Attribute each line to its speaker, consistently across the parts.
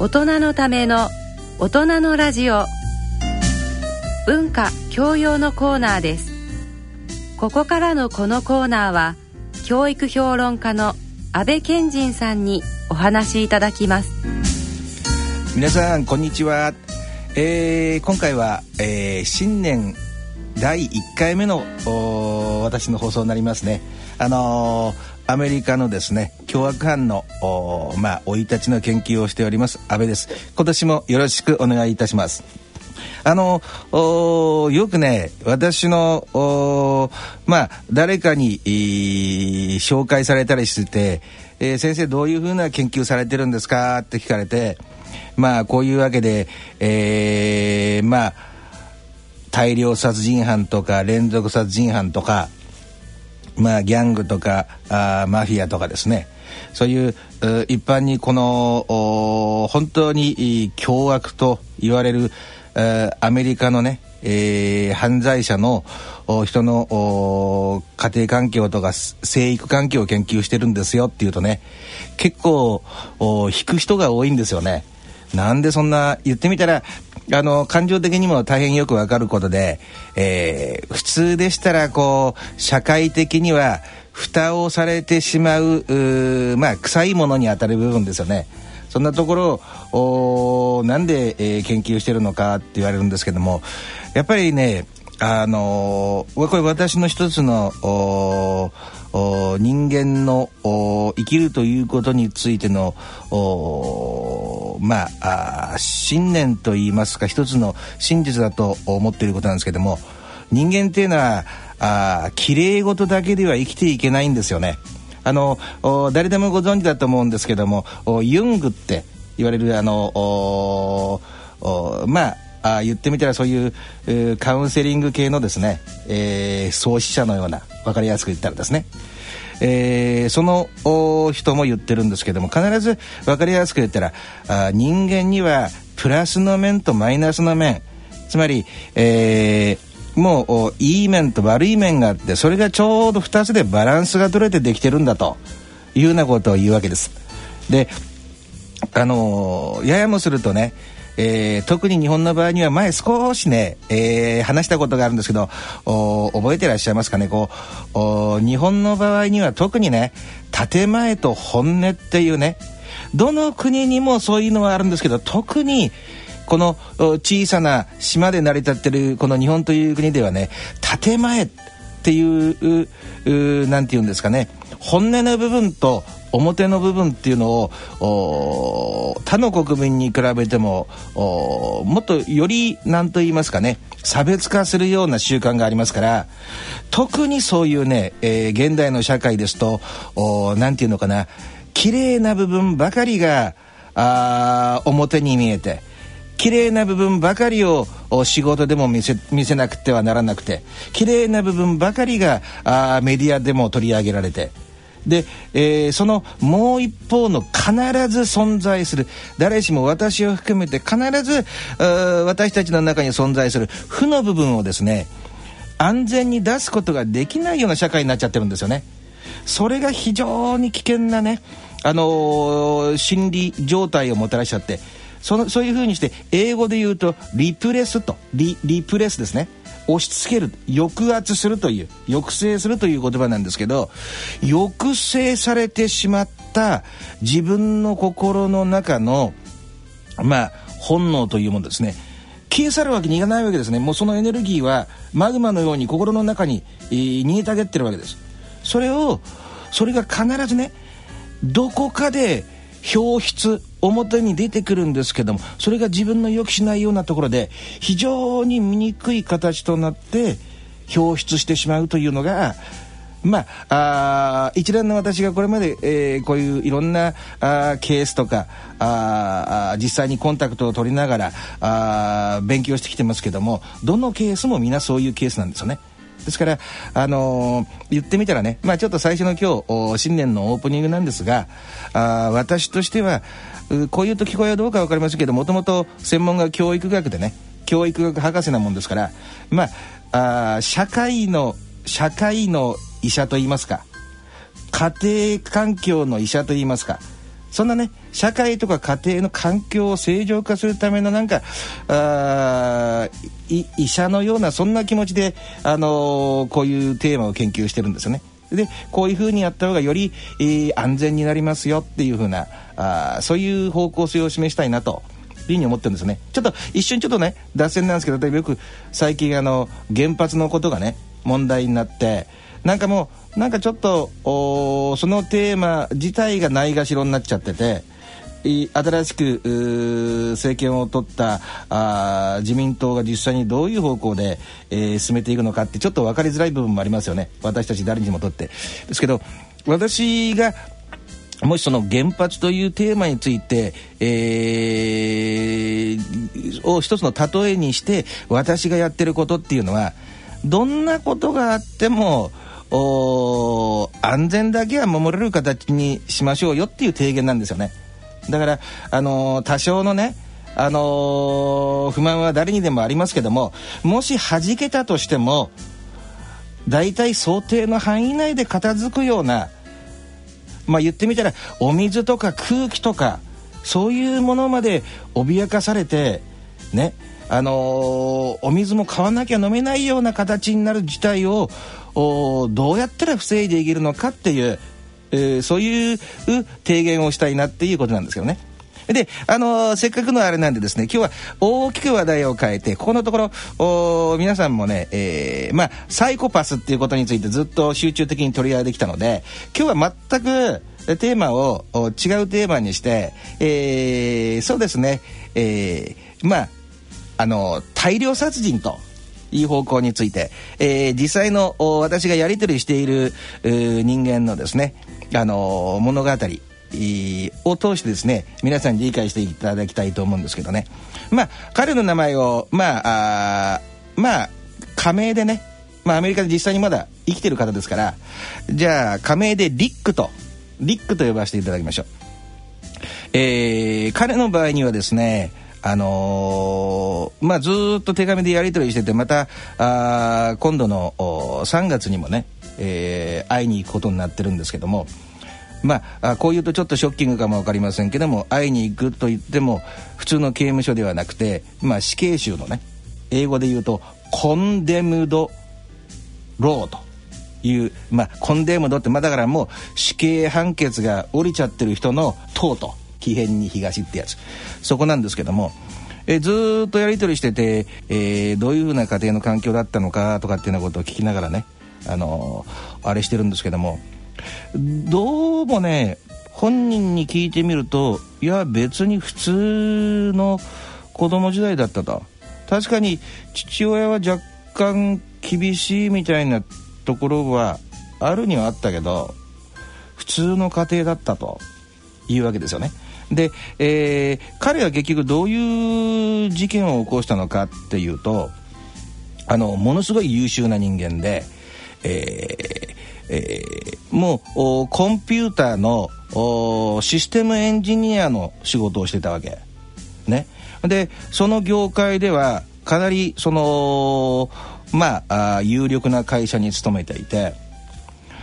Speaker 1: 大人のための大人のラジオ。文化教養のコーナーです。ここからのこのコーナーは教育評論家の安倍賢人さんにお話しいただきます。
Speaker 2: 皆さんこんにちは、えー、今回は、えー、新年第1回目の私の放送になりますね。あのーアメリカのですね凶悪犯のまあ生い立ちの研究をしております安倍です。今年もよろしくお願いいたします。あのよくね私のまあ誰かに紹介されたりしてて、えー、先生どういうふうな研究されてるんですかって聞かれてまあこういうわけで、えー、まあ大量殺人犯とか連続殺人犯とかまあ、ギャングとかあマフィアとかですねそういう一般にこの本当に凶悪と言われるアメリカのね、えー、犯罪者の人の家庭環境とか生育環境を研究してるんですよっていうとね結構引く人が多いんですよね。なんでそんな言ってみたらあの感情的にも大変よくわかることで、えー、普通でしたらこう社会的には蓋をされてしまうまあ臭いものに当たる部分ですよね。そんなところをなんで、えー、研究してるのかって言われるんですけどもやっぱりねあのー、これ私の一つの人間の生きるということについてのまあ信念といいますか一つの真実だと思っていることなんですけども人間っていうのはあ綺麗事だけでは生きていけないんですよね。あの誰でもご存知だと思うんですけどもユングって言われるあのまああ言ってみたらそういう、えー、カウンセリング系のですね、えー、創始者のような分かりやすく言ったらですね、えー、その人も言ってるんですけども必ず分かりやすく言ったらあ人間にはプラスの面とマイナスの面つまり、えー、もういい面と悪い面があってそれがちょうど2つでバランスが取れてできてるんだというようなことを言うわけです。であのややもするとねえー、特に日本の場合には前少しね、えー、話したことがあるんですけど覚えてらっしゃいますかねこう日本の場合には特にね建前と本音っていうねどの国にもそういうのはあるんですけど特にこの小さな島で成り立ってるこの日本という国ではね建前っていう何て言うんですかね本音の部分と表の部分っていうのを他の国民に比べてももっとより何と言いますかね差別化するような習慣がありますから特にそういうね、えー、現代の社会ですと何て言うのかな綺麗な部分ばかりがあ表に見えて綺麗な部分ばかりを仕事でも見せ見せなくてはならなくて綺麗な部分ばかりがあメディアでも取り上げられてで、えー、そのもう一方の必ず存在する。誰しも私を含めて必ず私たちの中に存在する。負の部分をですね安全に出すことができないような社会になっちゃってるんですよね。それが非常に危険なね、あのー、心理状態をもたらしちゃって。そのそういうふうにして英語で言うとリプレスと。リリプレスですね。押し付ける抑圧するという抑制するという言葉なんですけど抑制されてしまった自分の心の中のまあ本能というものですね。消え去るわけにいかないわけですね。もうそのエネルギーはマグマのように心の中に、えー、逃げたげってるわけです。それをそれが必ずねどこかで表出表に出てくるんですけどもそれが自分の予期しないようなところで非常に醜い形となって表出してしまうというのがまあ、あ一連の私がこれまで、えー、こういういろんなあケースとかあ実際にコンタクトを取りながらあ勉強してきてますけどもどのケースも皆そういうケースなんですよね。ですから、あのー、言ってみたらね、まあ、ちょっと最初の今日新年のオープニングなんですがあ私としてはこういうと聞こえはどうか分かりませんけどもともと専門が教育学でね教育学博士なもんですからまああ社会の社会の医者といいますか家庭環境の医者といいますかそんなね社会とか家庭の環境を正常化するためのなんかあ医者のようなそんな気持ちで、あのー、こういうテーマを研究してるんですよね。でこういうふうにやった方がより、えー、安全になりますよっていうふうなあそういう方向性を示したいなというふうに思ってるんですねちょっと一瞬ちょっとね脱線なんですけど例えばよく最近あの原発のことがね問題になってなんかもうなんかちょっとそのテーマ自体がないがしろになっちゃってて新しく政権を取ったあ自民党が実際にどういう方向で、えー、進めていくのかってちょっと分かりづらい部分もありますよね私たち誰にもとってですけど私がもしその原発というテーマについて、えー、を一つの例えにして私がやってることっていうのはどんなことがあっても安全だけは守れる形にしましょうよっていう提言なんですよね。だから、あのー、多少のね、あのー、不満は誰にでもありますけども、もし弾けたとしても、大体想定の範囲内で片付くような、まあ言ってみたら、お水とか空気とか、そういうものまで脅かされて、ね、あのー、お水も買わなきゃ飲めないような形になる事態をどうやったら防いでいけるのかっていう、えー、そういう提言をしたいなっていうことなんですけどね。で、あのー、せっかくのあれなんでですね、今日は大きく話題を変えて、ここのところ、皆さんもね、えー、まあ、サイコパスっていうことについてずっと集中的に取り上げてきたので、今日は全くテーマを違うテーマにして、えー、そうですね、えー、まあ、あの、大量殺人と、いう方向について、えー、実際の私がやり取りしている人間のですね、あの物語を通してですね皆さんに理解していただきたいと思うんですけどね。まあ彼の名前をまああまあ仮名でねまあアメリカで実際にまだ生きてる方ですからじゃあ仮名でリックとリックと呼ばせていただきましょう。えー、彼の場合にはですねあのー、まあ、ずっと手紙でやり取りしててまたあ今度の3月にもね、えー、会いに行くことになってるんですけどもまあ、こういうとちょっとショッキングかも分かりませんけども会いに行くと言っても普通の刑務所ではなくて、まあ、死刑囚のね英語で言うとコンデムドローという、まあ、コンデムドって、まあ、だからもう死刑判決が下りちゃってる人の党と木偏に東ってやつ。そこなんですけどもえずっとやり取りしてて、えー、どういうふうな家庭の環境だったのかとかっていうようなことを聞きながらねあの、あれしてるんですけども。どうもね本人に聞いてみるといや別に普通の子供時代だったと。確かに父親は若干厳しいみたいなところはあるにはあったけど普通の家庭だったと。いうわけですよね。で、えー、彼は結局どういう事件を起こしたのかっていうとあのものすごい優秀な人間で、えーえー、もうコンピューターのシステムエンジニアの仕事をしてたわけ。ね、でその業界ではかなりそのまあ有力な会社に勤めていて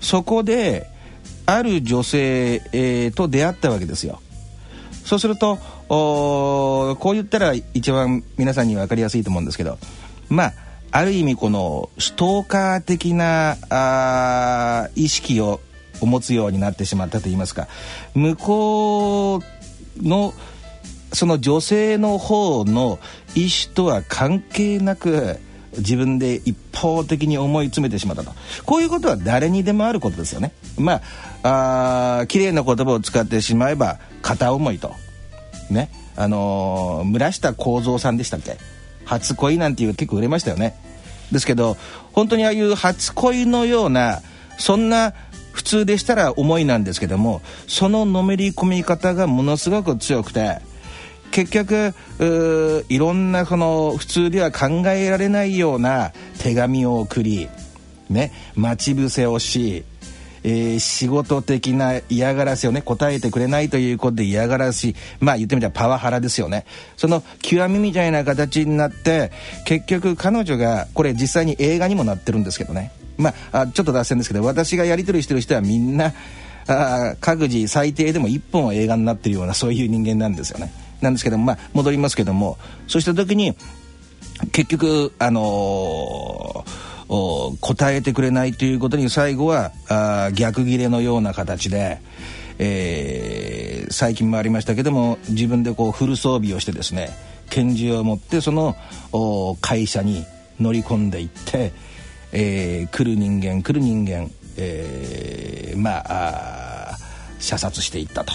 Speaker 2: そこである女性、えー、と出会ったわけですよ。そうするとこう言ったら一番皆さんに分かりやすいと思うんですけどまあある意味このストーカー的なあ意識を持つようになってしまったといいますか向こうのその女性の方の意思とは関係なく自分で一方的に思い詰めてしまったと。こういうことは誰にでもあることですよね。まああ綺麗な言葉を使ってしまえば片思いと。ね。あのー、村下幸三さんでしたっけ？初恋なんていう結構売れましたよね。ですけど本当にああいう初恋のようなそんな普通でしたら思いなんですけどもそののめり込み方がものすごく強くて結局いろんなその普通では考えられないような手紙を送りね待ち伏せをしえー、仕事的な嫌がらせをね答えてくれないということで嫌がらせまあ言ってみたらパワハラですよね。その極みみたいな形になって結局彼女がこれ実際に映画にもなってるんですけどね。まあちょっと脱線ですけど私がやり取りしてる人はみんなあ各自最低でも1本は映画になってるようなそういう人間なんですよね。なんですけどもまあ戻りますけども。そうした時に結局あのー、答えてくれないということに最後はあ逆ギレのような形で、えー、最近もありましたけども自分でこうフル装備をしてですね拳銃を持ってその会社に乗り込んでいって、えー、来る人間来る人間、えー、まあ射殺していったと。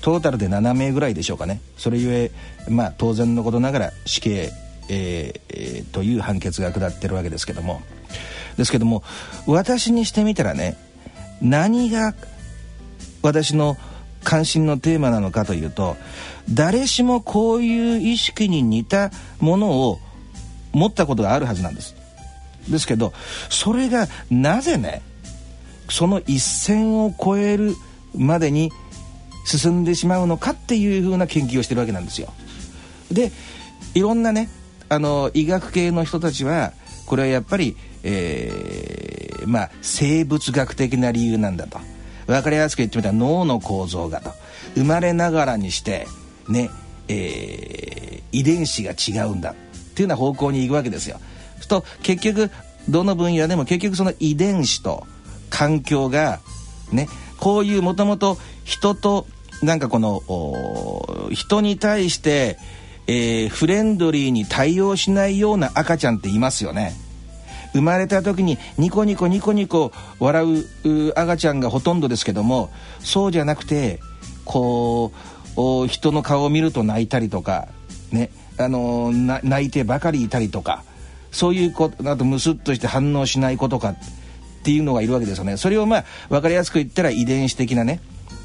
Speaker 2: トータルで7名ぐらいでしょうかねそれゆえまあ当然のことながら死刑、えー、という判決が下ってるわけですけどもですけども私にしてみたらね何が私の関心のテーマなのかというと誰しもこういう意識に似たものを持ったことがあるはずなんですですけどそれがなぜねその一線を越えるまでに進んでしまうのかっていうふうな研究をしてるわけなんですよ。でいろんなねあの医学系の人たちはこれはやっぱり、えー、まあ生物学的な理由なんだと。分かりやすく言ってみたら脳の構造がと。生まれながらにしてね、えー、遺伝子が違うんだ。っていうような方向に行くわけですよ。と結局どの分野でも結局その遺伝子と環境がねこういうもともと人となんかこの人に対して、えー、フレンドリーに対応しないような赤ちゃんっていますよね。生まれた時にニコニコニコニコ笑う赤ちゃんがほとんどですけどもそうじゃなくてこう人の顔を見ると泣いたりとかねあの泣いてばかりいたりとかそういうことあとムスッとして反応しない子とかっていうのがいるわけですよねそれをまあ分かりやすく言ったら遺伝子的なね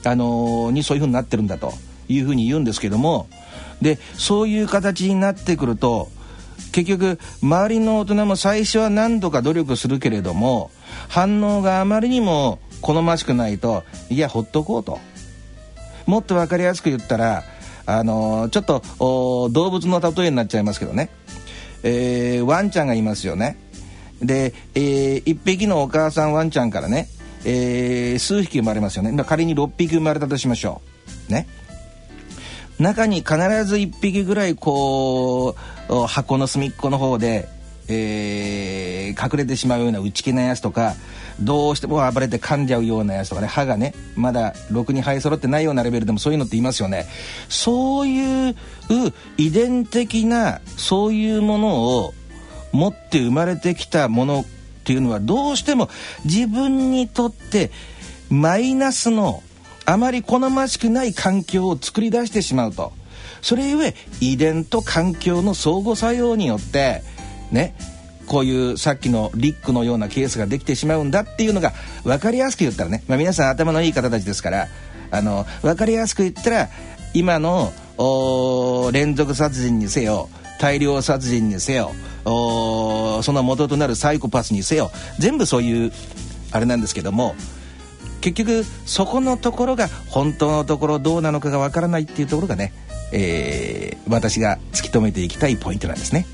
Speaker 2: あの、にそういうふうになってるんだというふうに言うんですけどもでそういう形になってくると結局周りの大人も最初は何度か努力するけれども反応があまりにも好ましくないといやほっとこうと。もっと分かりやすく言ったらあのー、ちょっと動物の例えになっちゃいますけどね、えー、ワンちゃんがいますよね。で、えー、1匹のお母さんワンちゃんからねえー、数匹生まれますよね。仮に6匹生まれたとしましょう。ね。中に必ず1匹ぐらいこう箱の隅っこの方で、えー、隠れてしまうような内気なやつとかどうしても暴れて噛んじゃうようなやつとかね歯がねまだろくに生え揃ってないようなレベルでもそういうのって言いますよね。そういう遺伝的なそういうものを持って生まれてきたものっていうのはどうしても自分にとってマイナスのあまり好ましくない環境を作り出してしまうと。それゆえ遺伝と環境の相互作用によってねこういうさっきのリックのようなケースができてしまうんだっていうのが分かりやすく言ったらね、まあ、皆さん頭のいい方たちですからあの分かりやすく言ったら今の連続殺人にせよ大量殺人にせよその元となるサイコパスにせよ全部そういうあれなんですけども結局そこのところが本当のところどうなのかがわからないっていうところがね、えー、私が突き止めていきたいポイントなんですね。